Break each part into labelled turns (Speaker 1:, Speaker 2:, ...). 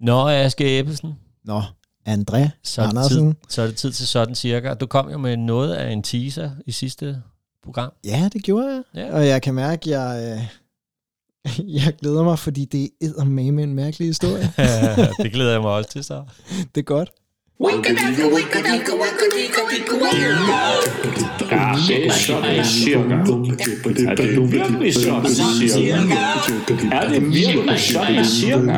Speaker 1: Nå, Aske Ebbesen.
Speaker 2: Nå, André
Speaker 1: Så er,
Speaker 2: Andersen.
Speaker 1: tid, så er det tid til sådan cirka. Du kom jo med noget af en teaser i sidste program.
Speaker 2: Ja, det gjorde jeg.
Speaker 1: Ja.
Speaker 2: Og jeg kan mærke, at jeg, øh, jeg glæder mig, fordi det er med en mærkelig historie.
Speaker 1: det glæder jeg mig også til så.
Speaker 2: det er godt.
Speaker 3: Ja, det er sådan cirka. Er det virkelig sådan cirka? Er det virkelig sådan cirka?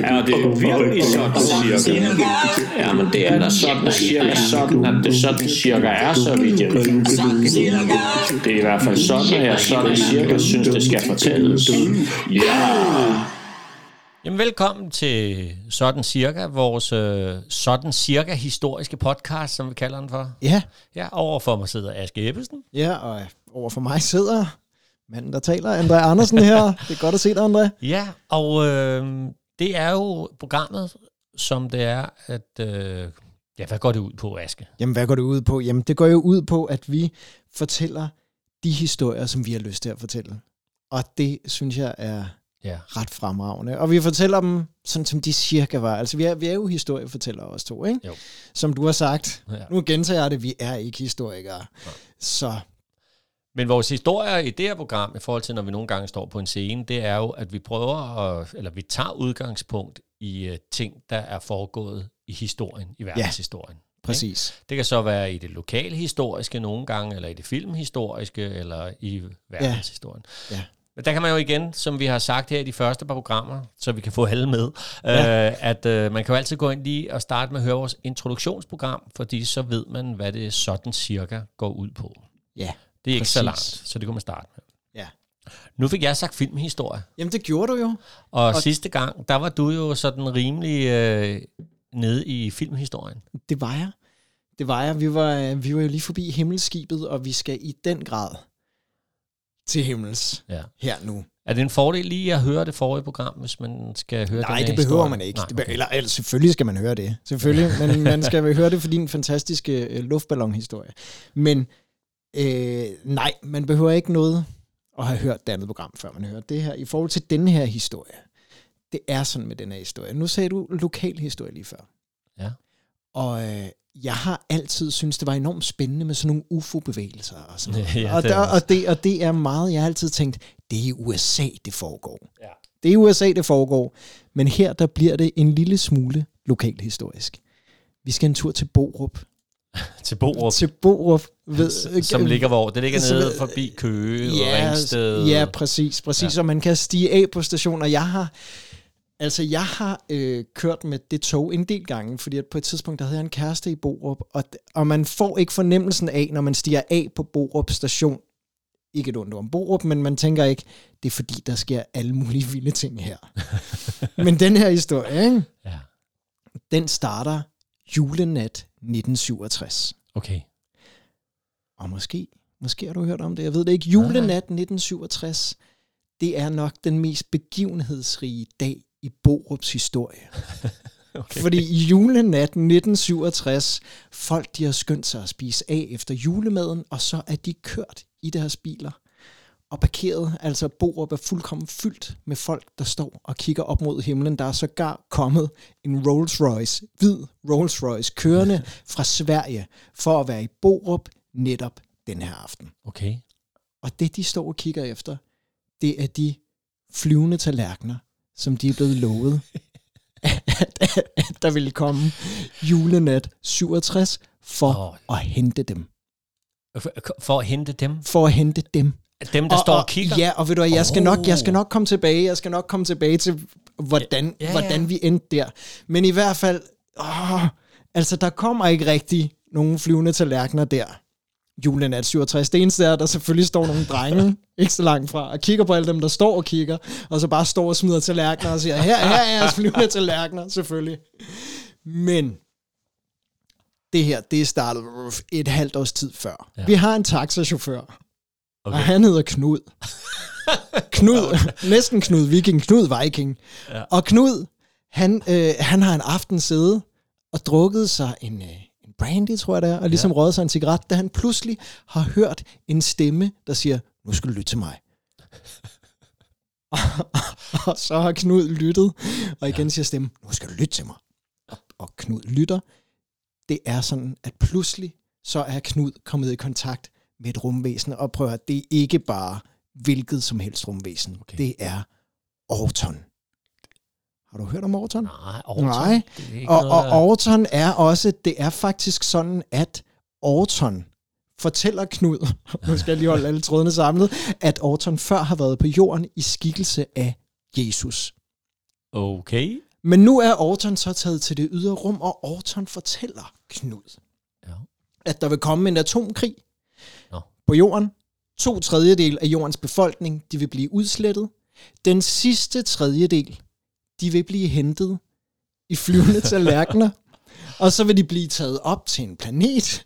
Speaker 3: Er det virkelig sådan cirka? Ja, men det er da sådan cirka sådan, at det sådan cirka er, så vidt jeg ved. Det er i hvert fald sådan, at jeg sådan cirka synes, det skal fortælles. Ja!
Speaker 1: Jamen, velkommen til Sådan Cirka, vores øh, Sådan Cirka historiske podcast, som vi kalder den for.
Speaker 2: Ja,
Speaker 1: Ja, overfor mig sidder Aske Ebbesen.
Speaker 2: ja og over for mig sidder manden, der taler, André Andersen her. Det er godt at se dig, André.
Speaker 1: Ja, og øh, det er jo programmet, som det er, at... Øh, ja, hvad går det ud på, Aske?
Speaker 2: Jamen, hvad går det ud på? Jamen, det går jo ud på, at vi fortæller de historier, som vi har lyst til at fortælle. Og det synes jeg er
Speaker 1: Ja.
Speaker 2: ret fremragende. Og vi fortæller dem, sådan som de cirka var. Altså, vi er, vi er jo historiefortællere os to, ikke?
Speaker 1: Jo.
Speaker 2: Som du har sagt.
Speaker 1: Ja.
Speaker 2: Nu gentager jeg det, vi er ikke historikere. Så
Speaker 1: Men vores historier i det her program, i forhold til når vi nogle gange står på en scene, det er jo, at vi prøver, at, eller vi tager udgangspunkt i uh, ting, der er foregået i historien, i verdenshistorien.
Speaker 2: præcis.
Speaker 1: Det kan så være i det lokale historiske nogle gange, eller i det filmhistoriske, eller i verdenshistorien.
Speaker 2: Ja.
Speaker 1: Men der kan man jo igen, som vi har sagt her i de første par programmer, så vi kan få alle med, ja. øh, at øh, man kan jo altid gå ind lige og starte med at høre vores introduktionsprogram, fordi så ved man, hvad det sådan cirka går ud på.
Speaker 2: Ja.
Speaker 1: Det er ikke så
Speaker 2: Præcis.
Speaker 1: langt, så det kan man starte med.
Speaker 2: Ja.
Speaker 1: Nu fik jeg sagt filmhistorie,
Speaker 2: Jamen, det gjorde du jo.
Speaker 1: og, og sidste gang, der var du jo sådan rimelig øh, nede i filmhistorien.
Speaker 2: Det var jeg. Det var jeg. Vi var, øh, vi var jo lige forbi himmelskibet, og vi skal i den grad til himmels
Speaker 1: Ja.
Speaker 2: her nu.
Speaker 1: Er det en fordel lige at høre det forrige program, hvis man skal høre
Speaker 2: Nej,
Speaker 1: den
Speaker 2: det behøver
Speaker 1: historie?
Speaker 2: man ikke.
Speaker 1: Nej,
Speaker 2: Det
Speaker 1: okay.
Speaker 2: eller, eller selvfølgelig skal man høre det. Selvfølgelig. Men man skal vel høre det for din fantastiske øh, luftballonhistorie. Men øh, nej, man behøver ikke noget at have hørt det andet program, før man hører det her. I forhold til denne her historie. Det er sådan med den her historie. Nu sagde du lokal historie lige før.
Speaker 1: Ja.
Speaker 2: Og øh, jeg har altid synes det var enormt spændende med sådan nogle UFO-bevægelser og sådan noget.
Speaker 1: Ja,
Speaker 2: og,
Speaker 1: det er
Speaker 2: der, og, det, og det er meget, jeg har altid tænkt, det er i USA, det foregår.
Speaker 1: Ja.
Speaker 2: Det er i USA, det foregår. Men her, der bliver det en lille smule lokalhistorisk. Vi skal en tur til Borup.
Speaker 1: Til Borup,
Speaker 2: Til Borup. Ved,
Speaker 1: som ligger hvor? Det ligger nede forbi Køge og
Speaker 2: ja,
Speaker 1: Ringsted.
Speaker 2: Ja, præcis. præcis. Ja. Og man kan stige af på stationer. Jeg har, altså, jeg har øh, kørt med det tog en del gange, fordi at på et tidspunkt, der havde jeg en kæreste i Borup, og, og man får ikke fornemmelsen af, når man stiger af på Borup station, ikke et ondt om Borup, men man tænker ikke, det er fordi, der sker alle mulige vilde ting her. men den her historie, ikke?
Speaker 1: ja.
Speaker 2: den starter julenat 1967.
Speaker 1: Okay.
Speaker 2: Og måske, måske har du hørt om det, jeg ved det ikke. Julenat 1967, det er nok den mest begivenhedsrige dag i Borups historie.
Speaker 1: okay.
Speaker 2: Fordi i julenat 1967, folk de har skyndt sig at spise af efter julemaden, og så er de kørt i deres biler og parkeret. Altså Borup er fuldkommen fyldt med folk, der står og kigger op mod himlen. Der er sågar kommet en Rolls Royce, hvid Rolls Royce, kørende fra Sverige for at være i Borup netop den her aften.
Speaker 1: okay.
Speaker 2: Og det, de står og kigger efter, det er de flyvende tallerkener, som de er blevet lovet, der ville komme julenat 67 for
Speaker 1: Åh.
Speaker 2: at hente dem.
Speaker 1: For- For at hente dem.
Speaker 2: For at hente dem.
Speaker 1: Dem, der står og kigger.
Speaker 2: Ja, og ved du hvad, jeg skal,
Speaker 1: Oh.
Speaker 2: nok, jeg skal nok komme tilbage, jeg skal nok komme tilbage til, hvordan,
Speaker 1: ja,
Speaker 2: ja.
Speaker 1: ja.
Speaker 2: hvordan vi endte der. Men i hvert fald, åh, altså der kommer ikke rigtig nogen flyvende tallerkener der. Julenat 67. Det eneste er, der selvfølgelig står nogle drenge, ikke så langt fra, og kigger på alle dem, der står og kigger, og så bare står og smider tallerkener og siger, her, her er jeres flyvende tallerkener, selvfølgelig. Men det her, det er startet et halvt års tid før.
Speaker 1: Ja.
Speaker 2: Vi har en taxachauffør, okay. Og han hedder Knud. Knud, næsten Knud Viking, Knud Viking.
Speaker 1: Ja.
Speaker 2: Og Knud, han, øh, han har en aften siddet og drukket sig en, øh, en brandy, tror jeg det er, og ligesom ja. røget sig en cigaret, da han pludselig har hørt en stemme, der siger, nu skal du lytte til mig. og så har Knud lyttet, og igen siger stemmen, nu skal du lytte til mig. Og, og Knud lytter. Det er sådan, at pludselig så er Knud kommet i kontakt med et rumvæsen, og prøv at høre, det er ikke bare hvilket som helst rumvæsen.
Speaker 1: Okay.
Speaker 2: Det er Orton. Har du hørt om Orton?
Speaker 1: Nej, Orton.
Speaker 2: Nej. Og,
Speaker 1: noget,
Speaker 2: og Orton er også, det er faktisk sådan, at Orton fortæller Knud, nu skal jeg lige holde alle trådene samlet, at Orton før har været på jorden i skikkelse af Jesus.
Speaker 1: Okay.
Speaker 2: Men nu er Orton så taget til det ydre rum, og Orton fortæller Knud,
Speaker 1: Ja.
Speaker 2: at der vil komme en atomkrig
Speaker 1: Nå.
Speaker 2: på jorden. To tredjedel af jordens befolkning, de vil blive udslettet. Den sidste tredjedel, de vil blive hentet i flyvende tallerkener, og så vil de blive taget op til en planet,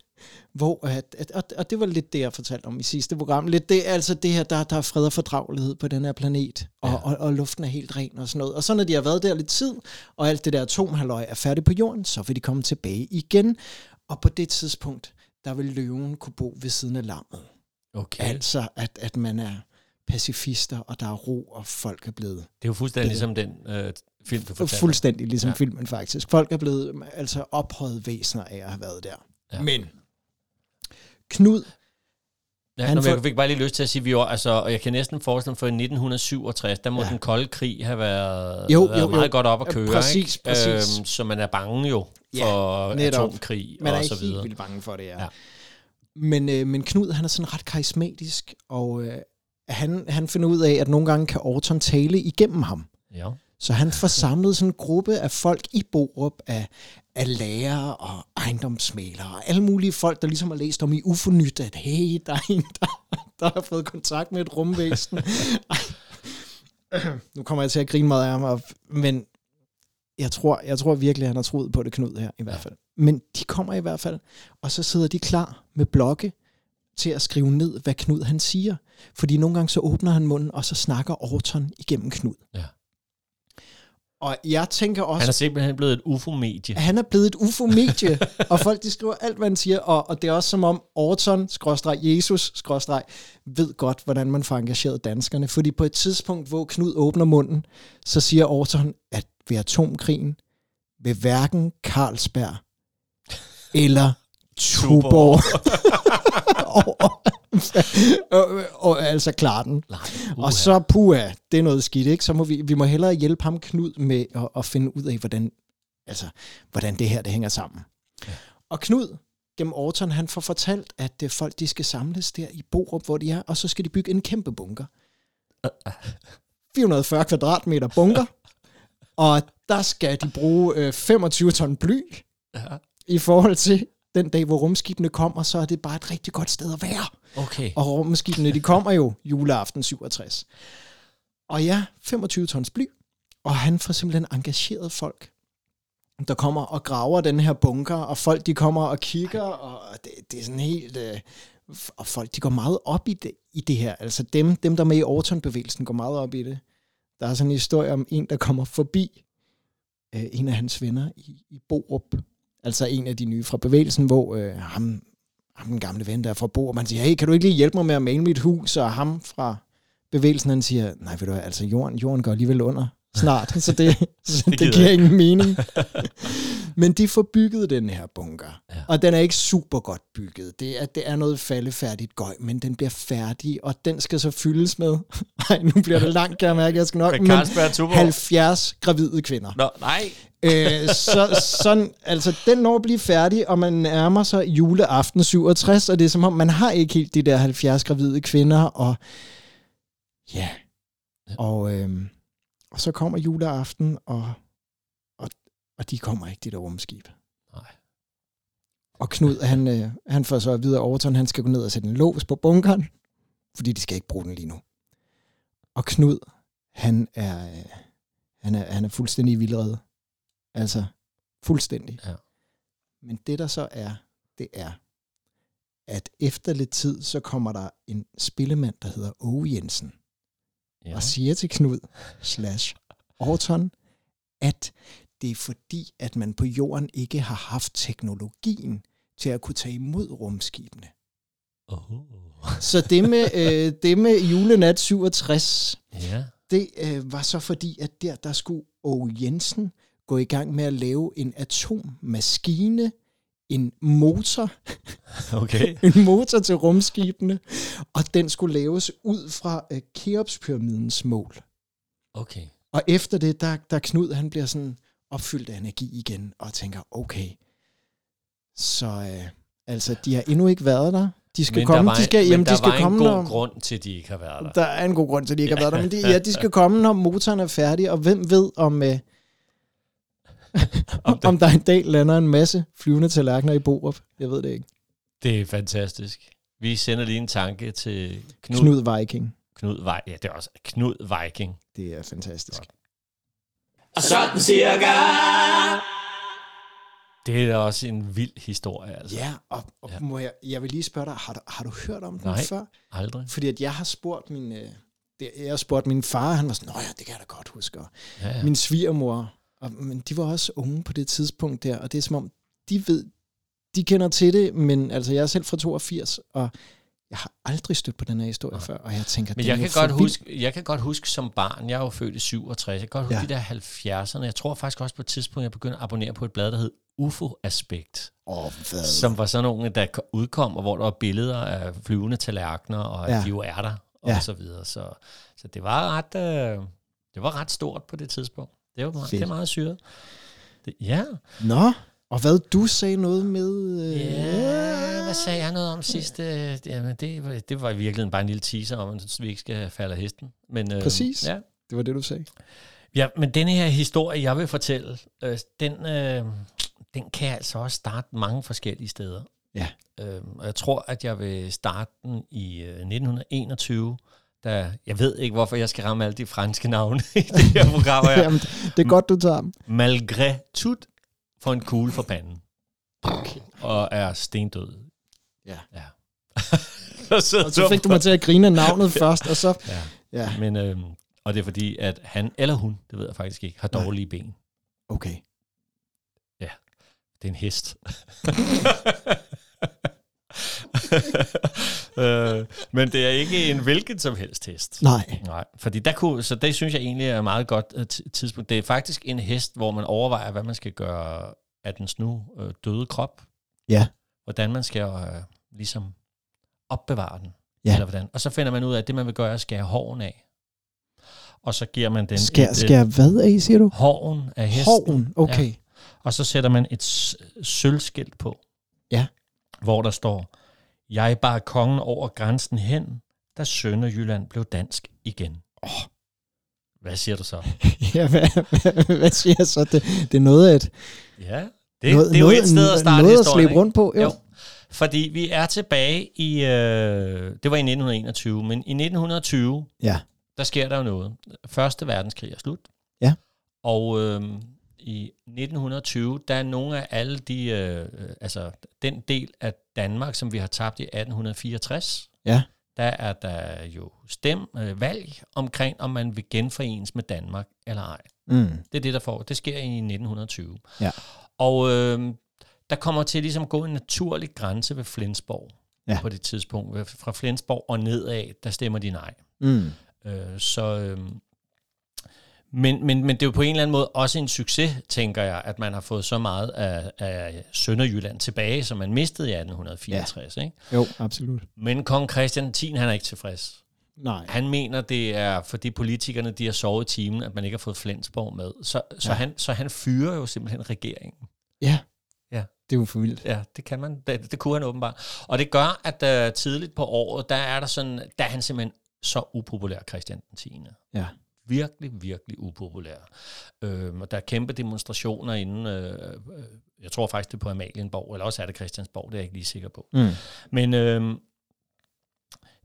Speaker 2: hvor, at, at, og, og det var lidt det, jeg fortalte om i sidste program. Lidt det, altså det her, der, der er fred og fordragelighed på den her planet, og,
Speaker 1: ja.
Speaker 2: og, og luften er helt ren og sådan noget. Og så når de har været der lidt tid, og alt det der atomhalløj er færdigt på jorden, så vil de komme tilbage igen. Og på det tidspunkt, der vil løven kunne bo ved siden af lammet.
Speaker 1: Okay.
Speaker 2: Altså, at, at man er pacifister, og der er ro, og folk er blevet
Speaker 1: Det er jo fuldstændig ligesom den øh, film, du fortalte.
Speaker 2: fuldstændig ligesom
Speaker 1: Ja.
Speaker 2: ja. filmen faktisk. Folk er blevet altså ophøjet væsener af at have været der.
Speaker 1: Ja.
Speaker 2: Ja. Men Knud,
Speaker 1: Ja,
Speaker 2: Han får-
Speaker 1: jeg fik bare lige lyst til at sige, vi var, altså, og jeg kan næsten forestille mig, for i 1967, der må ja.
Speaker 2: Ja.
Speaker 1: den kolde krig have været,
Speaker 2: Jo,
Speaker 1: været
Speaker 2: jo, jo.
Speaker 1: meget godt op at
Speaker 2: Ja,
Speaker 1: køre.
Speaker 2: præcis,
Speaker 1: ikke?
Speaker 2: præcis.
Speaker 1: Øhm, så man er bange jo
Speaker 2: Ja,
Speaker 1: for
Speaker 2: netop.
Speaker 1: atomkrig
Speaker 2: man er
Speaker 1: og så videre.
Speaker 2: helt vildt bange for det, ja.
Speaker 1: Ja.
Speaker 2: ja. Men, øh, men Knud, han er sådan ret karismatisk, og øh, han, han finder ud af, at nogle gange kan Orton tale igennem ham.
Speaker 1: Ja.
Speaker 2: Så han får samlet sådan en gruppe af folk i Borup, af, af lærere og ejendomsmalere, og alle mulige folk, der ligesom har læst om i UFO-nyt, at hey, der er en, der, der har fået kontakt med et rumvæsen. Nu kommer jeg til at grine meget af ham, men jeg tror, jeg tror virkelig, han har troet på det, Knud her i hvert fald. Men de kommer i hvert fald, og så sidder de klar med blokke til at skrive ned, hvad Knud han siger. Fordi nogle gange så åbner han munden, og så snakker Orton igennem Knud.
Speaker 1: Ja.
Speaker 2: Og jeg tænker også,
Speaker 1: Han er simpelthen blevet et ufo-medie.
Speaker 2: han er blevet et ufo-medie, og folk de skriver alt, hvad han siger, og, og det er også som om Orton, skråstreg Jesus, skråstreg, ved godt, hvordan man får engageret danskerne. Fordi på et tidspunkt, hvor Knud åbner munden, så siger Orton, at ved atomkrigen vil hverken Carlsberg eller Tuborg og, og, og, altså klare den. Og så, puha, det er noget skidt, ikke? Så må vi, vi må hellere hjælpe ham, Knud, med at, at finde ud af, hvordan, altså, hvordan det her det hænger sammen. Ja. Og Knud, gennem Orton, han får fortalt, at uh, folk de skal samles der i Borup, hvor de er, og så skal de bygge en kæmpe bunker. 440 kvadratmeter bunker, og der skal de bruge øh, 25 ton bly
Speaker 1: Ja.
Speaker 2: i forhold til den dag, hvor rumskibene kommer, så er det bare et rigtig godt sted at være.
Speaker 1: Okay.
Speaker 2: Og rumskibene, de kommer jo juleaften 67. Og ja, 25 tons bly. Og han får simpelthen engageret folk, der kommer og graver den her bunker, og folk de kommer og kigger, og det, det er sådan helt... Øh, og folk de går meget op i det, i det her. Altså dem, dem der er med i Orton-bevægelsen, går meget op i det. Der er sådan en historie om en, der kommer forbi øh, en af hans venner i, i Borup. Altså en af de nye fra bevægelsen, hvor øh, ham, ham den gamle ven der er fra Borup, man siger, hey, kan du ikke lige hjælpe mig med at male mit hus? Og ham fra bevægelsen, han siger, nej, ved du hvad, altså jorden, jorden går alligevel under snart, så det, så
Speaker 1: Det
Speaker 2: det, giver ingen mening. Men de får bygget den her bunker,
Speaker 1: Ja.
Speaker 2: og den er ikke super godt bygget. Det er, det er noget faldefærdigt gøj, men den bliver færdig, og den skal så fyldes med, nej, nu bliver det langt, kan jeg mærke, jeg skal nok, men
Speaker 1: Carlsberg og Tuborg.
Speaker 2: 70 gravide kvinder.
Speaker 1: Nå, nej.
Speaker 2: Øh, så, sådan, altså, den når at blive færdig, og man nærmer sig juleaften 67, og det er som om, man har ikke helt de der 70 gravide kvinder, og ja, og, øh, og så kommer juleaften, og, og, og de kommer ikke, de der rumskib.
Speaker 1: Nej.
Speaker 2: Og Knud, han, øh, han får så at vide, at Overton, han skal gå ned og sætte en lås på bunkeren, fordi de skal ikke bruge den lige nu. Og Knud, han er, øh, han er, han er fuldstændig vildrede. Altså, fuldstændig.
Speaker 1: Ja.
Speaker 2: Men det der så er, det er, at efter lidt tid, så kommer der en spillemand, der hedder Ove Jensen,
Speaker 1: Ja.
Speaker 2: og siger til Knud slash Orton, at det er fordi, at man på jorden ikke har haft teknologien til at kunne tage imod rumskibene.
Speaker 1: Oh.
Speaker 2: Så det med, øh, det med julenat 67,
Speaker 1: Ja.
Speaker 2: det øh, var så fordi, at der, der skulle Åge Jensen gå i gang med at lave en atommaskine, en motor,
Speaker 1: Okay.
Speaker 2: en motor til rumskibene, og den skulle laves ud fra øh, Keopspyramidens mål.
Speaker 1: Okay.
Speaker 2: Og efter det, der, der Knud, han bliver sådan opfyldt af energi igen, og tænker, okay, så øh, altså, de har endnu ikke været der. De skal
Speaker 1: Men
Speaker 2: komme,
Speaker 1: var,
Speaker 2: de skal,
Speaker 1: men
Speaker 2: jamen,
Speaker 1: der
Speaker 2: de skal
Speaker 1: var
Speaker 2: komme,
Speaker 1: en god
Speaker 2: når,
Speaker 1: grund til, at de ikke har været der.
Speaker 2: der er en god grund til, at de ikke har været der, men de, ja, de skal komme, når motoren er færdig, og hvem ved, om, øh, om, om der en dag lander en masse flyvende tallerkener i Borup. Jeg ved det ikke.
Speaker 1: Det er fantastisk. Vi sender lige en tanke til Knud.
Speaker 2: Knud, Knud Viking.
Speaker 1: Knud Vej. Ja, det er også Knud Viking.
Speaker 2: Det er fantastisk.
Speaker 3: Og sådan cirka.
Speaker 1: Det er da også en vild historie, altså.
Speaker 2: Ja, og, og
Speaker 1: Ja.
Speaker 2: Må jeg, jeg vil lige spørge dig, har du, har du hørt om den
Speaker 1: Nej.
Speaker 2: før?
Speaker 1: Aldrig.
Speaker 2: Fordi at jeg har spurgt min, øh, jeg har spurgt min far, han var sådan, Nå ja, det kan jeg da godt huske.
Speaker 1: Ja, ja.
Speaker 2: min svigermor, og, men de var også unge på det tidspunkt der, og det er som om, de ved, de kender til det, men altså jeg er selv fra 82, og jeg har aldrig stødt på den her historie
Speaker 1: Nej.
Speaker 2: før, og jeg tænker,
Speaker 1: Men jeg kan, godt
Speaker 2: vild.
Speaker 1: huske, jeg kan godt huske som barn, jeg er jo født i 67, jeg kan godt huske
Speaker 2: Ja.
Speaker 1: ja. de der 70'erne. Jeg tror faktisk også på et tidspunkt, jeg begyndte at abonnere på et blad, der hed UFO-aspekt,
Speaker 2: hvad?
Speaker 1: som var sådan nogle, der ko- udkom, og hvor der var billeder af flyvende tallerkener, og
Speaker 2: Ja.
Speaker 1: ja. de jo er der, og
Speaker 2: Ja.
Speaker 1: ja. så videre. Så, så det var ret, øh, det var ret stort på det tidspunkt. Det var meget, det er meget syret. Det, ja.
Speaker 2: Nå, og hvad, du sagde noget med... Øh,
Speaker 1: Ja, hvad sagde jeg noget om sidst? Øh, Jamen, det, var- det var i virkeligheden bare en lille teaser om, at vi ikke skal falde af hesten. Men, øh,
Speaker 2: Præcis.
Speaker 1: Ja.
Speaker 2: Det var det, du sagde.
Speaker 1: ja, men denne her historie, jeg vil fortælle, øh, den, øh, den kan altså også starte mange forskellige steder.
Speaker 2: Ja.
Speaker 1: Øh, og jeg tror, at jeg vil starte den i øh, 1921, da jeg ved ikke, hvorfor jeg skal ramme alle de franske navne i det her program her.
Speaker 2: Jamen, det er godt, du tager dem.
Speaker 1: Malgré tout får en kugle for panden.
Speaker 2: Okay.
Speaker 1: Og er stendød.
Speaker 2: Ja.
Speaker 1: ja. og så,
Speaker 2: fik du mig til at grine navnet først, og så...
Speaker 1: Ja.
Speaker 2: Ja,
Speaker 1: Men, øhm, og det er fordi, at han eller hun, det ved jeg faktisk ikke, har
Speaker 2: Nej.
Speaker 1: dårlige ben.
Speaker 2: okay.
Speaker 1: Det er en hest. øh, men det er ikke en hvilken som helst hest.
Speaker 2: Nej.
Speaker 1: Nej, fordi der kunne, så det synes jeg egentlig er et meget godt øh, ti- tidspunkt. Det er faktisk en hest, hvor man overvejer, hvad man skal gøre af dens nu øh, døde krop.
Speaker 2: Ja.
Speaker 1: Hvordan man skal øh, ligesom opbevare den.
Speaker 2: Ja.
Speaker 1: Eller hvordan. Og så finder man ud af, at det man vil gøre er at skære håren af. Og så giver man den
Speaker 2: Skær,
Speaker 1: et, øh,
Speaker 2: skær hvad af, siger du?
Speaker 1: håren af hesten.
Speaker 2: Hoven, okay.
Speaker 1: Ja. Og så sætter man et sølvskilt på.
Speaker 2: Ja.
Speaker 1: Hvor der står, jeg bar kongen over grænsen hen, da Sønderjylland blev dansk igen.
Speaker 2: Åh.
Speaker 1: Hvad siger du så?
Speaker 2: Ja, hvad, hvad, hvad siger jeg så? Det, det er noget at...
Speaker 1: Ja, det,
Speaker 2: noget,
Speaker 1: det er jo
Speaker 2: noget,
Speaker 1: et sted at starte
Speaker 2: Noget at
Speaker 1: historien.
Speaker 2: slæbe rundt på, jo.
Speaker 1: Jo. Fordi vi er tilbage i, øh, det var i 1921, men i 1920,
Speaker 2: Ja.
Speaker 1: der sker der jo noget. Første verdenskrig er slut.
Speaker 2: Ja.
Speaker 1: Og øh, i 1920, der er nogle af alle de, øh, altså den del af Danmark, som vi har tabt i 1864,
Speaker 2: Ja.
Speaker 1: der er der jo stem, øh, valg omkring, om man vil genforenes med Danmark eller ej.
Speaker 2: Mm.
Speaker 1: Det er det, der får. Det sker i 1920.
Speaker 2: Ja.
Speaker 1: Og øh, der kommer til ligesom at gå en naturlig grænse ved Flensborg
Speaker 2: Ja.
Speaker 1: på det tidspunkt. Fra Flensborg og nedad, der stemmer de nej.
Speaker 2: Mm.
Speaker 1: Øh, så, øh, men, men, men det er jo på en eller anden måde også en succes, tænker jeg, at man har fået så meget af, af Sønderjylland tilbage, som man mistede i 1864. Ja. Ikke?
Speaker 2: Jo, absolut.
Speaker 1: Men kong Christian 10, han er ikke tilfreds.
Speaker 2: Nej.
Speaker 1: Han mener, det er fordi politikerne de har sovet i timen, at man ikke har fået Flensborg med. Så, så,
Speaker 2: Ja.
Speaker 1: han, så han fyrer jo simpelthen regeringen.
Speaker 2: Ja.
Speaker 1: Ja.
Speaker 2: Det er jo for vildt.
Speaker 1: Ja, det kan man. Det, det kunne han åbenbart. Og det gør, at uh, tidligt på året, der er der sådan, der er han simpelthen så upopulær, Christian den 10.
Speaker 2: Ja.
Speaker 1: Virkelig, virkelig upopulær. Øhm, og der er kæmpe demonstrationer inden, øh, øh, jeg tror faktisk det er på Amalienborg, eller også er det Christiansborg, det er jeg ikke lige sikker på.
Speaker 2: Mm.
Speaker 1: Men øhm,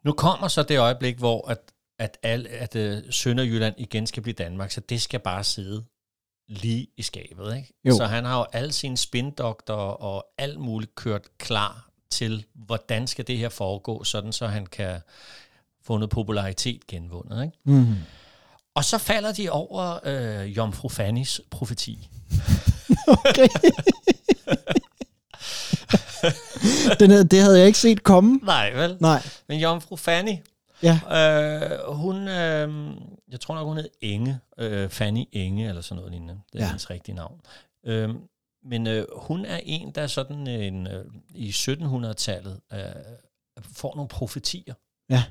Speaker 1: nu kommer så det øjeblik, hvor at, at, al, at øh, Sønderjylland igen skal blive Danmark, så det skal bare sidde lige i skabet. Ikke?
Speaker 2: Jo.
Speaker 1: Så han har jo alle sine spindokter og alt muligt kørt klar til, hvordan skal det her foregå, sådan så han kan få noget popularitet genvundet. Ikke?
Speaker 2: Mm.
Speaker 1: Og så falder de over øh, Jomfru Fannys profeti.
Speaker 2: Okay. Den, det havde jeg ikke set komme.
Speaker 1: Nej, vel?
Speaker 2: Nej.
Speaker 1: Men Jomfru Fanny,
Speaker 2: Ja.
Speaker 1: Øh, hun, øh, jeg tror nok, hun hed Inge, øh, Fanny Inge, eller sådan noget lignende. Det er
Speaker 2: Ja.
Speaker 1: hendes rigtige navn. Øhm, men øh, hun er en, der sådan en, øh, i 1700-tallet øh, får nogle profetier.
Speaker 2: Ja.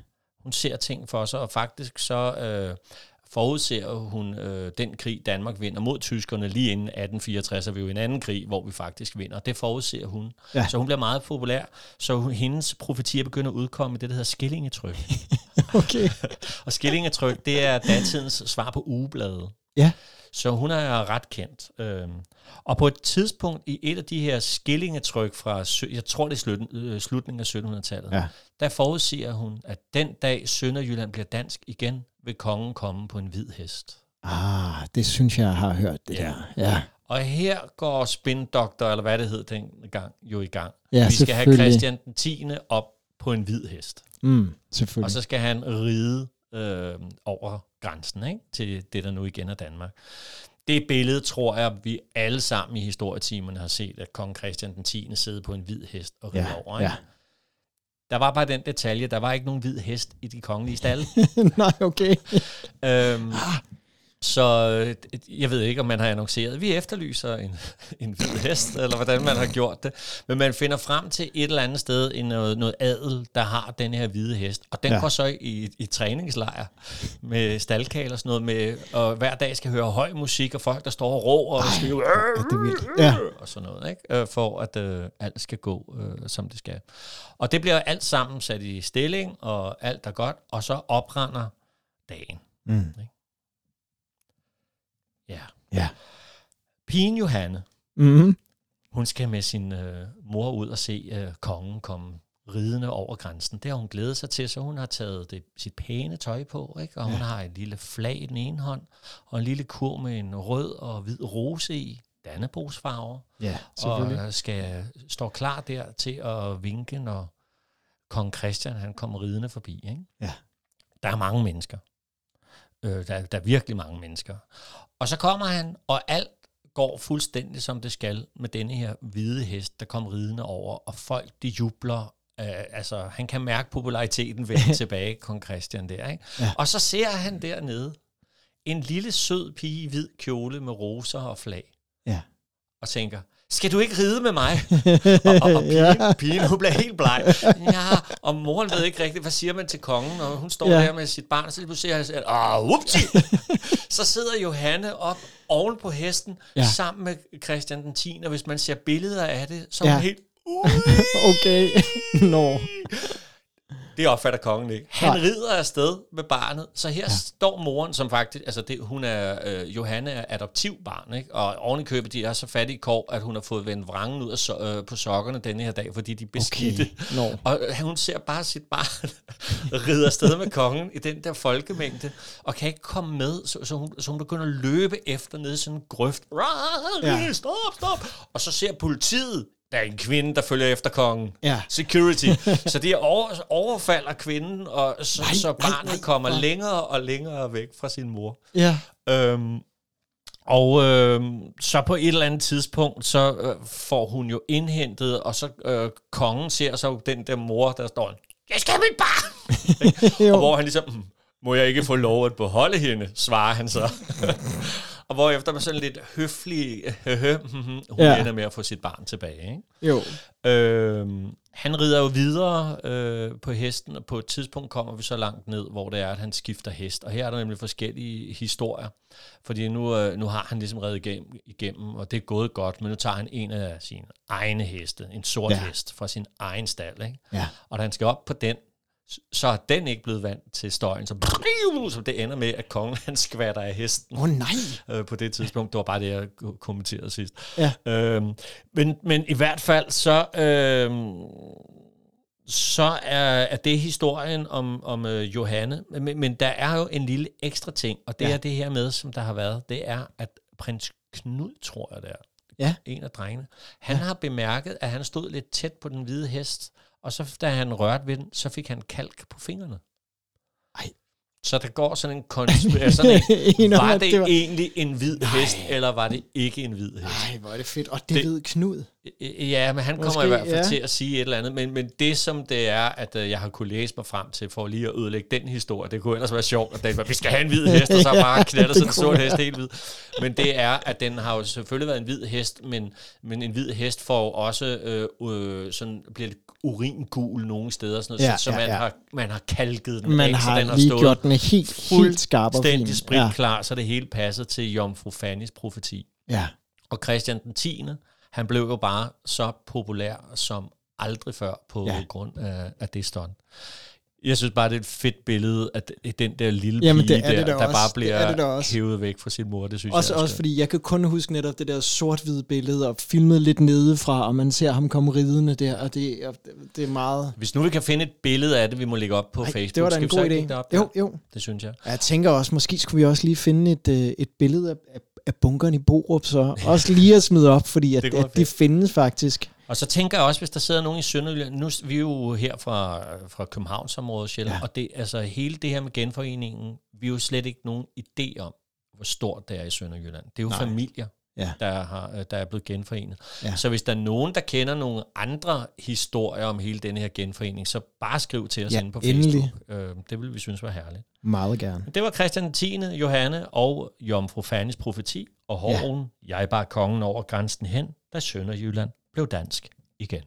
Speaker 1: Hun ser ting for sig, og faktisk så øh, forudser hun øh, den krig, Danmark vinder mod tyskerne lige inden 1864, og vi er jo i en anden krig, hvor vi faktisk vinder. Det forudser hun.
Speaker 2: Ja.
Speaker 1: Så hun bliver meget populær, så hun, hendes profetier begynder at udkomme i det, der hedder skillingetryk.
Speaker 2: Okay.
Speaker 1: Og skillingetryk, det er datidens svar på ugebladet.
Speaker 2: Ja.
Speaker 1: Så hun er ret kendt. Øhm, og på et tidspunkt i et af de her skillingetryk fra, jeg tror det er slut, øh, slutningen af 1700-tallet,
Speaker 2: Ja.
Speaker 1: der forudsiger hun, at den dag Sønderjylland bliver dansk igen, vil kongen komme på en hvid hest.
Speaker 2: Ah, det synes jeg, har hørt det
Speaker 1: Ja.
Speaker 2: der. Ja.
Speaker 1: Og her går spindoktor, eller hvad det hed dengang, jo i gang.
Speaker 2: Ja,
Speaker 1: Vi skal have. Christian den 10. op på en hvid hest.
Speaker 2: Mm, selvfølgelig.
Speaker 1: Og så skal han ride øh, over grænsen ikke? til det, der nu igen er Danmark. Det billede, tror jeg, vi alle sammen i historietimerne har set, at kong Christian den 10. sidde på en hvid hest og ride
Speaker 2: ja,
Speaker 1: over. Ikke?
Speaker 2: ja.
Speaker 1: Der var bare den detalje, der var ikke nogen hvid hest i de kongelige stalle.
Speaker 2: Nej, okay.
Speaker 1: øhm, så øh, jeg ved ikke, om man har annonceret, vi efterlyser en, en hvid hest, eller hvordan man har gjort det. Men man finder frem til et eller andet sted en noget, noget adel, der har den her hvide hest. Og den
Speaker 2: Ja.
Speaker 1: går så i, i træningslejr med staldkal og sådan noget, med, og hver dag skal høre høj musik, og folk, der står og råber og skriver,
Speaker 2: er. Ja.
Speaker 1: og sådan noget, ikke? Øh, for at øh, alt skal gå, øh, som det skal. Og det bliver alt sammen sat i stilling, og alt er godt, og så oprender dagen.
Speaker 2: Mm.
Speaker 1: Ja.
Speaker 2: Ja.
Speaker 1: Pigen Johanne,
Speaker 2: Mm-hmm.
Speaker 1: hun skal med sin øh, mor ud og se øh, kongen komme ridende over grænsen. Det har hun glædet sig til, så hun har taget det, sit pæne tøj på, ikke? og hun har et lille flag i den ene hånd, og en lille kur med en rød og hvid rose i, dannebrugsfarver,
Speaker 2: Ja,
Speaker 1: og øh, skal stå klar der til at vinke, når kong Christian han kommer ridende forbi. Ikke?
Speaker 2: Ja.
Speaker 1: Der er mange mennesker. Øh, der, der er virkelig mange mennesker. Og så kommer han, og alt går fuldstændig som det skal med denne her hvide hest, der kom ridende over, og folk de jubler. Øh, altså, han kan mærke populariteten vende tilbage, kong Christian der. Ikke?
Speaker 2: Ja.
Speaker 1: Og så ser han dernede en lille sød pige i hvid kjole med roser og flag,
Speaker 2: Ja.
Speaker 1: og tænker, skal du ikke ride med mig? og, og, og pigen,
Speaker 2: Ja.
Speaker 1: pigen, hun bliver helt bleg. Ja, og moren ved ikke rigtigt, hvad siger man til kongen, og hun står
Speaker 2: Ja.
Speaker 1: der med sit barn, og så lige pludselig siger han, ah, upsi! så sidder Johanne op oven på hesten,
Speaker 2: Ja.
Speaker 1: sammen med Christian den 10. Og hvis man ser billeder af det, så er
Speaker 2: Ja.
Speaker 1: helt, ui!
Speaker 2: Okay. Nå.
Speaker 1: Det opfatter kongen ikke. Han
Speaker 2: Nej.
Speaker 1: rider afsted med barnet, så her ja. står moren, som faktisk, altså det, hun er, øh, Johanne er adoptivbarn, ikke? og oven i købet, de er så fattige i kår, at hun har fået vendt vrangen ud af so, øh, på sokkerne denne her dag, fordi de er beskidte.
Speaker 2: Okay. Nå.
Speaker 1: Og øh, hun ser bare sit barn ride afsted med kongen i den der folkemængde, og kan ikke komme med, så, så, hun, så hun begynder at løbe efter ned i sådan en grøft.
Speaker 2: Ja.
Speaker 1: Ja. Stop, stop! Og så ser politiet, der er en kvinde, der følger efter kongen.
Speaker 2: Ja.
Speaker 1: Security. så de over, overfalder kvinden, og så,
Speaker 2: Nej,
Speaker 1: nej, så
Speaker 2: nej,
Speaker 1: barnet
Speaker 2: nej,
Speaker 1: kommer
Speaker 2: nej.
Speaker 1: længere og længere væk fra sin mor.
Speaker 2: Ja.
Speaker 1: Øhm, og øhm, så på et eller andet tidspunkt, så øh, får hun jo indhentet, og så øh, kongen ser så den der mor, der står, jeg skal mit barn! Og hvor han ligesom, "Hmm, må jeg ikke få lov at beholde hende, svarer han så. og hvor efter med sådan lidt høflig, hun
Speaker 2: Ja.
Speaker 1: ender med at få sit barn tilbage. Ikke?
Speaker 2: Jo.
Speaker 1: Øhm, han rider jo videre øh, på hesten, og på et tidspunkt kommer vi så langt ned, hvor det er, at han skifter hest. Og her er der nemlig forskellige historier. Fordi nu, øh, nu har han ligesom reddet igennem, igennem, og det er gået godt, men nu tager han en af sine egne heste, en sort
Speaker 2: Ja.
Speaker 1: hest fra sin egen stald. Ikke?
Speaker 2: Ja.
Speaker 1: Og da han skal op på den, så er den ikke blevet vant til støjen, så, så det ender med, at kongen han skvatter af hesten
Speaker 2: Åh oh, nej.
Speaker 1: øh, på det tidspunkt. Det var bare det, jeg ko- kommenterede sidst.
Speaker 2: Ja.
Speaker 1: Øhm, men, men i hvert fald, så, øhm, så er, er det historien om, om øh, Johanne. Men, men der er jo en lille ekstra ting, og det
Speaker 2: ja.
Speaker 1: er det her med, som der har været, det er, at prins Knud, tror jeg det er,
Speaker 2: Ja.
Speaker 1: en af drengene, han ja. har bemærket, at han stod lidt tæt på den hvide hest, og så da han rørte ved den, så fik han kalk på fingrene.
Speaker 2: Ej.
Speaker 1: Så der går sådan en konspiration. Var det,
Speaker 2: det var-
Speaker 1: egentlig en hvid hest, eller var det ikke en hvid hest?
Speaker 2: Ej, hvor er det fedt. Og det,
Speaker 1: Det-
Speaker 2: det ved Knud.
Speaker 1: Ja, men han kommer
Speaker 2: Måske,
Speaker 1: i hvert fald
Speaker 2: ja.
Speaker 1: til at sige et eller andet. Men, men det, som det er, at øh, jeg har kunne læse mig frem til, for lige at ødelægge den historie, det kunne ellers være sjovt, at den var, vi skal have en hvid hest, og så
Speaker 2: Ja,
Speaker 1: bare knalder
Speaker 2: det
Speaker 1: sådan en sort hest helt hvid. Men det er, at den har jo selvfølgelig været en hvid hest, men, men en hvid hest får jo også øh, øh, sådan, bliver lidt uringul nogle steder, sådan noget,
Speaker 2: Ja,
Speaker 1: ja, så
Speaker 2: ja,
Speaker 1: man,
Speaker 2: ja.
Speaker 1: Har, man har kalket den,
Speaker 2: Man
Speaker 1: ikke? så
Speaker 2: har
Speaker 1: den har
Speaker 2: lige
Speaker 1: stået
Speaker 2: den helt, helt skarp og fin.
Speaker 1: fuldstændig spritklar, så det hele passer til Jomfru Fannys profeti.
Speaker 2: Ja. ja.
Speaker 1: Og Christian den 10., han blev jo bare så populær som aldrig før på
Speaker 2: Ja.
Speaker 1: ja. grund af, af det stunt. Jeg synes bare, det er et fedt billede, at den der lille
Speaker 2: Jamen,
Speaker 1: pige
Speaker 2: det er det
Speaker 1: der,
Speaker 2: da
Speaker 1: der
Speaker 2: også.
Speaker 1: bare
Speaker 2: Det er det
Speaker 1: bliver
Speaker 2: også.
Speaker 1: hævet væk fra sin mor. Det synes
Speaker 2: Også,
Speaker 1: jeg
Speaker 2: også fordi jeg kan kun huske netop det der sort-hvide billede, og filmet lidt nedefra, og man ser ham komme ridende der, og det, og det- det er meget...
Speaker 1: Hvis nu vi kan finde et billede af det, vi må lægge op på
Speaker 2: Ej,
Speaker 1: Facebook.
Speaker 2: det var da
Speaker 1: Skal
Speaker 2: en god idé.
Speaker 1: det op
Speaker 2: Jo,
Speaker 1: der?
Speaker 2: jo.
Speaker 1: Det synes jeg.
Speaker 2: Jeg tænker også, måske skulle vi også lige finde et, øh, et billede af, af, bunkeren i Borup, så også lige at smide op, fordi at,
Speaker 1: Det
Speaker 2: at de findes faktisk.
Speaker 1: Og så tænker jeg også, hvis der sidder nogen i Sønderjylland, nu vi er jo her fra, fra Københavnsområdet, Sjælland,
Speaker 2: Ja.
Speaker 1: og det, altså hele det her med genforeningen, vi har jo slet ikke nogen idé om, hvor stort det er i Sønderjylland. Det er jo
Speaker 2: Nej.
Speaker 1: Familier,
Speaker 2: Ja.
Speaker 1: der, har, øh, der er blevet genforenet.
Speaker 2: Ja.
Speaker 1: Så hvis der er nogen, der kender nogle andre historier om hele denne her genforening, så bare skriv til os
Speaker 2: Ja,
Speaker 1: inde på
Speaker 2: endelig.
Speaker 1: Facebook. Øh, det vil vi synes var herligt.
Speaker 2: Meget gerne.
Speaker 1: Det var Christian 10., Johanne og Jomfru Fannys profeti, og Hården, ja. jeg bar kongen over grænsen hen, da Sønderjylland blev dansk igen.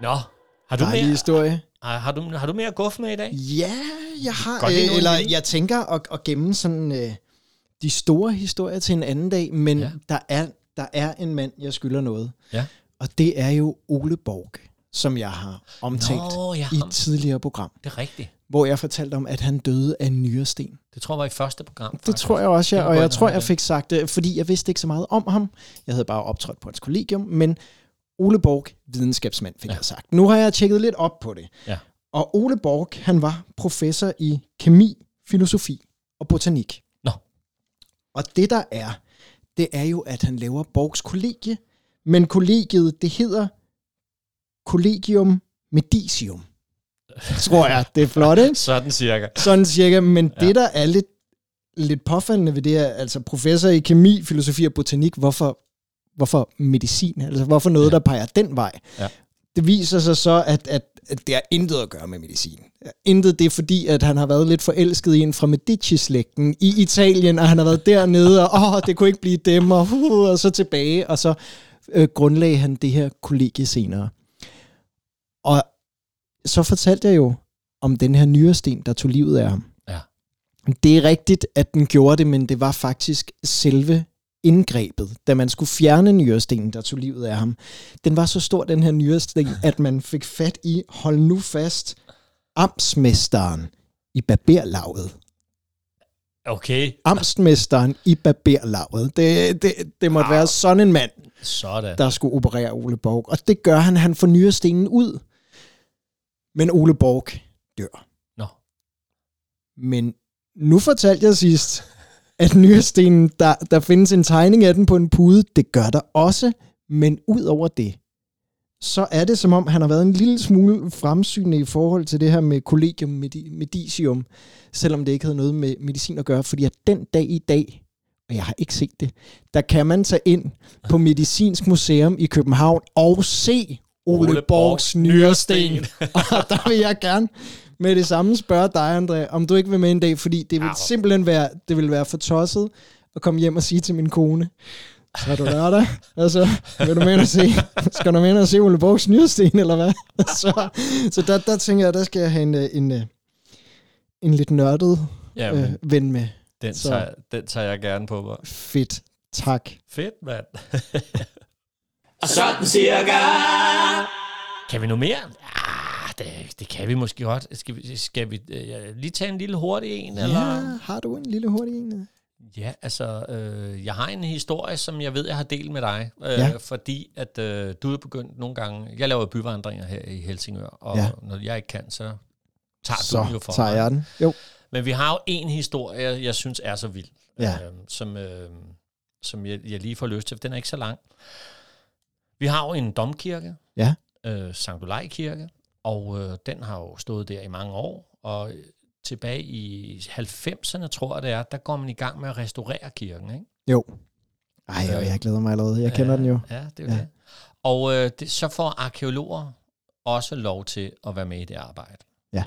Speaker 1: Nå, har du,
Speaker 2: Dejlig
Speaker 1: mere,
Speaker 2: historie.
Speaker 1: har, har, du, har du mere guf med i dag?
Speaker 2: Ja, jeg har,
Speaker 1: Godt
Speaker 2: øh, eller jeg tænker at, at gemme sådan øh, de store historier til en anden dag, men ja. Der, er, der er en mand, jeg skylder noget.
Speaker 1: Ja.
Speaker 2: Og det er jo Ole Borg, som jeg har omtalt
Speaker 1: Nå, ja,
Speaker 2: i et tidligere program,
Speaker 1: Det er rigtigt.
Speaker 2: Hvor jeg fortalte om, at han døde af en nyresten.
Speaker 1: Det tror jeg var i første program.
Speaker 2: Det tror jeg også, ja, og jeg tror, jeg fik sagt det, fordi jeg vidste ikke så meget om ham. Jeg havde bare optrådt på hans kollegium, men Ole Borg, videnskabsmand, fik. Ja. jeg sagt. Nu har jeg tjekket lidt op på det.
Speaker 1: Ja.
Speaker 2: Og Ole Borg, han var professor i kemi, filosofi og botanik.
Speaker 1: Nå.
Speaker 2: Og det der er, det er jo, at han laver Borgs kollegie, men kollegiet, det hedder Collegium Medicium. Tror jeg, det er flot, ikke?
Speaker 1: Sådan cirka.
Speaker 2: Sådan cirka, men ja. Det der er lidt, lidt påfaldende ved det er, altså professor i kemi, filosofi og botanik, hvorfor, hvorfor medicin? Altså hvorfor noget, ja. Der peger den vej?
Speaker 1: Ja.
Speaker 2: Det viser sig så, at, at, at det har intet at gøre med medicin. Intet det er fordi, at han har været lidt forelsket i en fra Medici-slægten i Italien, og han har været dernede, og åh, det kunne ikke blive dem, og, uh, og så tilbage, og så øh, grundlagde han det her kollegie senere. Og så fortalte jeg jo om den her nyresten, der tog livet af ham.
Speaker 1: Ja.
Speaker 2: Det er rigtigt, at den gjorde det, men det var faktisk selve indgrebet, da man skulle fjerne nyrestenen, der tog livet af ham. Den var så stor, den her nyresten, at man fik fat i, hold nu fast, amtsmesteren i barberlaget.
Speaker 1: Okay,
Speaker 2: Amtsmesteren i barberlaget. Det, det, det måtte være sådan en mand,
Speaker 1: sådan.
Speaker 2: der skulle operere Ole Borg. Og det gør han, han får nyrestenen ud. Men Ole Borg dør.
Speaker 1: Nå.
Speaker 2: Men nu fortalte jeg sidst, at nyrestenen, der, der findes en tegning af den på en pude. Det gør der også. Men ud over det, så er det som om, han har været en lille smule fremsynet i forhold til det her med Collegium Medi- Medicium, selvom det ikke havde noget med medicin at gøre, fordi at den dag i dag, og jeg har ikke set det, der kan man tage ind på Medicinsk Museum i København og se Ole,
Speaker 1: Ole
Speaker 2: Borgs nyresten. og der vil jeg gerne med det samme spørge dig, André, om du ikke vil med en dag, fordi det vil simpelthen være, det vil være for tosset at komme hjem og sige til min kone, så er du lørdag, altså, vil du med ind og se, skal du med ind og se Ole Borgs nyresten, eller hvad? så så der, der tænker jeg, der skal jeg have en, øh, en, en, en lidt nørdet
Speaker 1: Ja,
Speaker 2: øh, ven med.
Speaker 1: den,
Speaker 2: så-
Speaker 1: tager, den tager jeg gerne på mig.
Speaker 2: Fedt. Tak.
Speaker 1: Fedt, mand.
Speaker 3: Sådan cirka.
Speaker 1: Kan vi nu mere? Ah, det, det kan vi måske godt. Skal vi, skal vi øh, lige tage en lille hurtig en? Eller?
Speaker 2: Ja, har du en lille hurtig en?
Speaker 1: Ja, altså, øh, jeg har en historie, som jeg ved, jeg har delt med dig, øh,
Speaker 2: Ja.
Speaker 1: fordi at øh, du er begyndt nogle gange, jeg laver byvandringer her i Helsingør, og
Speaker 2: Ja.
Speaker 1: når jeg ikke kan, så tager du
Speaker 2: Så
Speaker 1: den jo for
Speaker 2: tager
Speaker 1: mig.
Speaker 2: jeg den. Jo.
Speaker 1: Men vi har jo en historie, jeg synes er så vild,
Speaker 2: Ja.
Speaker 1: øh, som, øh, som jeg, jeg lige får lyst til, for den er ikke så lang. Vi har jo en domkirke,
Speaker 2: Ja.
Speaker 1: øh, Sankt Olaj Kirke, og øh, den har jo stået der i mange år, og øh, tilbage i 90'erne, tror jeg det er, der går man i gang med at restaurere kirken, ikke?
Speaker 2: Jo. Ej, og jeg glæder mig allerede. Jeg kender
Speaker 1: ja,
Speaker 2: den jo.
Speaker 1: Ja, det er
Speaker 2: Ja.
Speaker 1: det. Og øh, det, så får arkeologer også lov til at være med i det arbejde.
Speaker 2: Ja.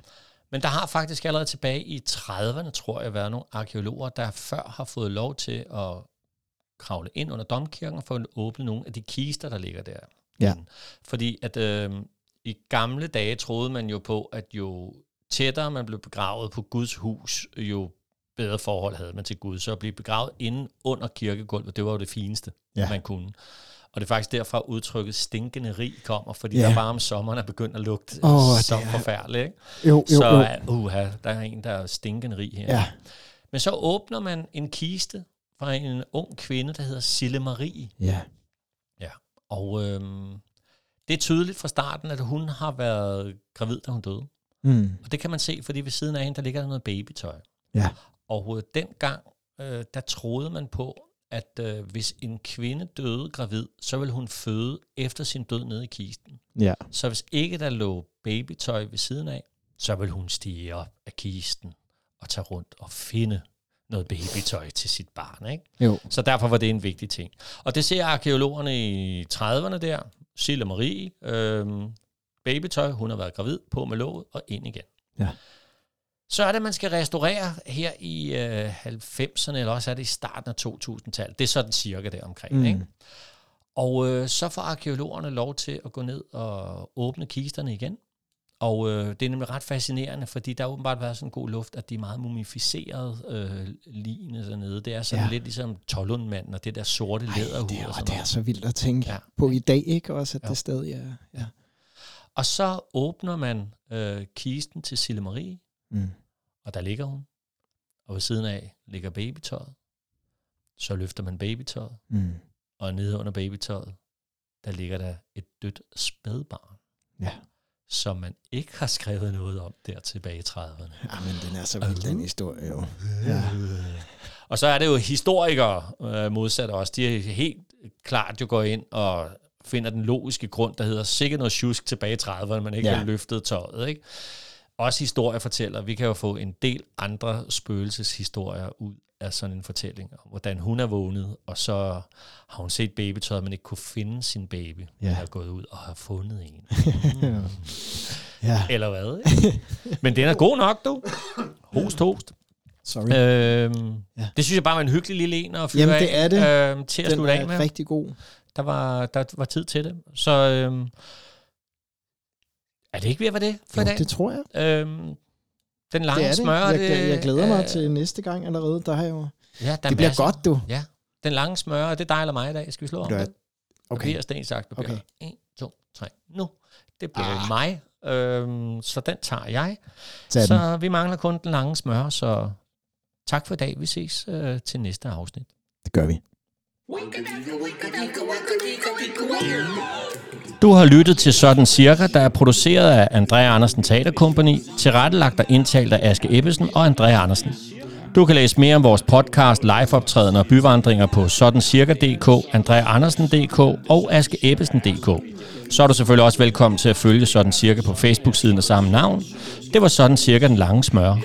Speaker 1: Men der har faktisk allerede tilbage i 30'erne, tror jeg, været nogle arkeologer, der før har fået lov til at kravle ind under domkirken og få åbnet nogle af de kister, der ligger der.
Speaker 2: Ja.
Speaker 1: Fordi at øh, i gamle dage troede man jo på, at jo tættere man blev begravet på Guds hus, jo bedre forhold havde man til Gud. Så at blive begravet inde under kirkegulvet, det var jo det fineste,
Speaker 2: Ja.
Speaker 1: man kunne. Og det er faktisk derfra udtrykket stinkende rig kommer, fordi
Speaker 2: Ja.
Speaker 1: der bare om sommeren er begyndt at lugte oh, så
Speaker 2: er-
Speaker 1: forfærdeligt. Ikke?
Speaker 2: Jo, jo,
Speaker 1: så
Speaker 2: jo.
Speaker 1: uh, der er en, der er stinkende rig her.
Speaker 2: Ja.
Speaker 1: Men så åbner man en kiste fra en ung kvinde, der hedder Sille Marie.
Speaker 2: Ja.
Speaker 1: Ja. Og øhm, det er tydeligt fra starten, at hun har været gravid, da hun døde.
Speaker 2: Mm.
Speaker 1: Og det kan man se, fordi ved siden af hende, der ligger der noget babytøj.
Speaker 2: Ja.
Speaker 1: Og øh, dengang, øh, der troede man på, at øh, hvis en kvinde døde gravid, så ville hun føde efter sin død nede i kisten.
Speaker 2: Ja.
Speaker 1: Så hvis ikke der lå babytøj ved siden af, så ville hun stige op af kisten og tage rundt og finde noget babytøj til sit barn. Ikke?
Speaker 2: Jo.
Speaker 1: Så derfor var det en vigtig ting. Og det ser arkeologerne i 30'erne der. Sille Marie, øhm, babytøj, hun har været gravid, på med låget og ind igen.
Speaker 2: Ja.
Speaker 1: Så er det, man skal restaurere her i øh, 90'erne, eller også er det i starten af 2000-tallet. Det er sådan cirka der omkring.
Speaker 2: Mm.
Speaker 1: Ikke? Og øh, så får arkeologerne lov til at gå ned og åbne kisterne igen. Og øh, det er nemlig ret fascinerende, fordi der har åbenbart været sådan en god luft, at de er meget mumificerede øh, ligene dernede. Det er sådan
Speaker 2: Ja.
Speaker 1: lidt ligesom Tollundmanden og det der sorte læderhud
Speaker 2: det, er,
Speaker 1: og sådan
Speaker 2: det er så vildt at tænke. Ja. på i dag, ikke? Også at
Speaker 1: Jo.
Speaker 2: det stadig er... Ja.
Speaker 1: Og så åbner man øh, kisten til Sille Marie,
Speaker 2: Mm.
Speaker 1: og der ligger hun. Og ved siden af ligger babytøjet. Så løfter man babytøjet,
Speaker 2: Mm.
Speaker 1: og nede under babytøjet, der ligger der et dødt spædbarn,
Speaker 2: Ja.
Speaker 1: Som man ikke har skrevet noget om der tilbage i 30'erne.
Speaker 2: ja, men den er så vild, den historie jo. Ja.
Speaker 1: Og så er det jo historikere øh, modsat os. De er helt klart jo går ind og finder den logiske grund, der hedder sikkert noget tjusk tilbage i 30'erne, man ikke
Speaker 2: Ja.
Speaker 1: har løftet tøjet. Ikke? Også historier fortæller. Vi kan jo få en del andre spøgelseshistorier ud af sådan en fortælling. om, Hvordan hun er vågnet, og så har hun set babytøjet, men ikke kunne finde sin baby.
Speaker 2: Ja.
Speaker 1: Ja. har gået ud og har fundet en. Mm.
Speaker 2: ja.
Speaker 1: Eller hvad? Men den er god nok, du. Host, host.
Speaker 2: Sorry.
Speaker 1: Øhm,
Speaker 2: Ja.
Speaker 1: Det synes jeg bare var en hyggelig lille en at fyre
Speaker 2: Jamen, det
Speaker 1: af,
Speaker 2: er det.
Speaker 1: Øhm, til at
Speaker 2: Den
Speaker 1: slutte af
Speaker 2: er
Speaker 1: med.
Speaker 2: rigtig god.
Speaker 1: Der var, der var tid til det. Så øhm, er det ikke ved at være det for
Speaker 2: Jo,
Speaker 1: i dag?
Speaker 2: det tror jeg.
Speaker 1: Øhm, den lange
Speaker 2: Det det.
Speaker 1: smør.
Speaker 2: Jeg,
Speaker 1: det,
Speaker 2: jeg, jeg glæder mig
Speaker 1: øh,
Speaker 2: til næste gang allerede. Der har jeg jo...
Speaker 1: Ja, der er
Speaker 2: Det bliver
Speaker 1: masser.
Speaker 2: godt, du.
Speaker 1: Ja, den lange smør, det er dig eller mig i dag. Skal vi slå om
Speaker 2: Det
Speaker 1: det?
Speaker 2: Okay.
Speaker 1: Papir, sten, saks, papir.
Speaker 2: Okay.
Speaker 1: 1, 2, 3. Nu. Det bliver Ah. mig. Øhm, så den tager jeg.
Speaker 2: Tag den.
Speaker 1: Så vi mangler kun den lange smør, så tak for i dag. Vi ses øh, til næste afsnit.
Speaker 2: Det gør vi.
Speaker 1: Du har lyttet til Sådan Cirka, der er produceret af Andrea Andersen Teater Company, tilrettelagt og indtalt af Aske Ebbesen og Andrea Andersen. Du kan læse mere om vores podcast, liveoptræden og byvandringer på sådancirka.dk, andreaandersen.dk og askeebbesen.dk. Så er du selvfølgelig også velkommen til at følge Sådan Cirka på Facebook-siden af samme navn. Det var Sådan Cirka den lange smør.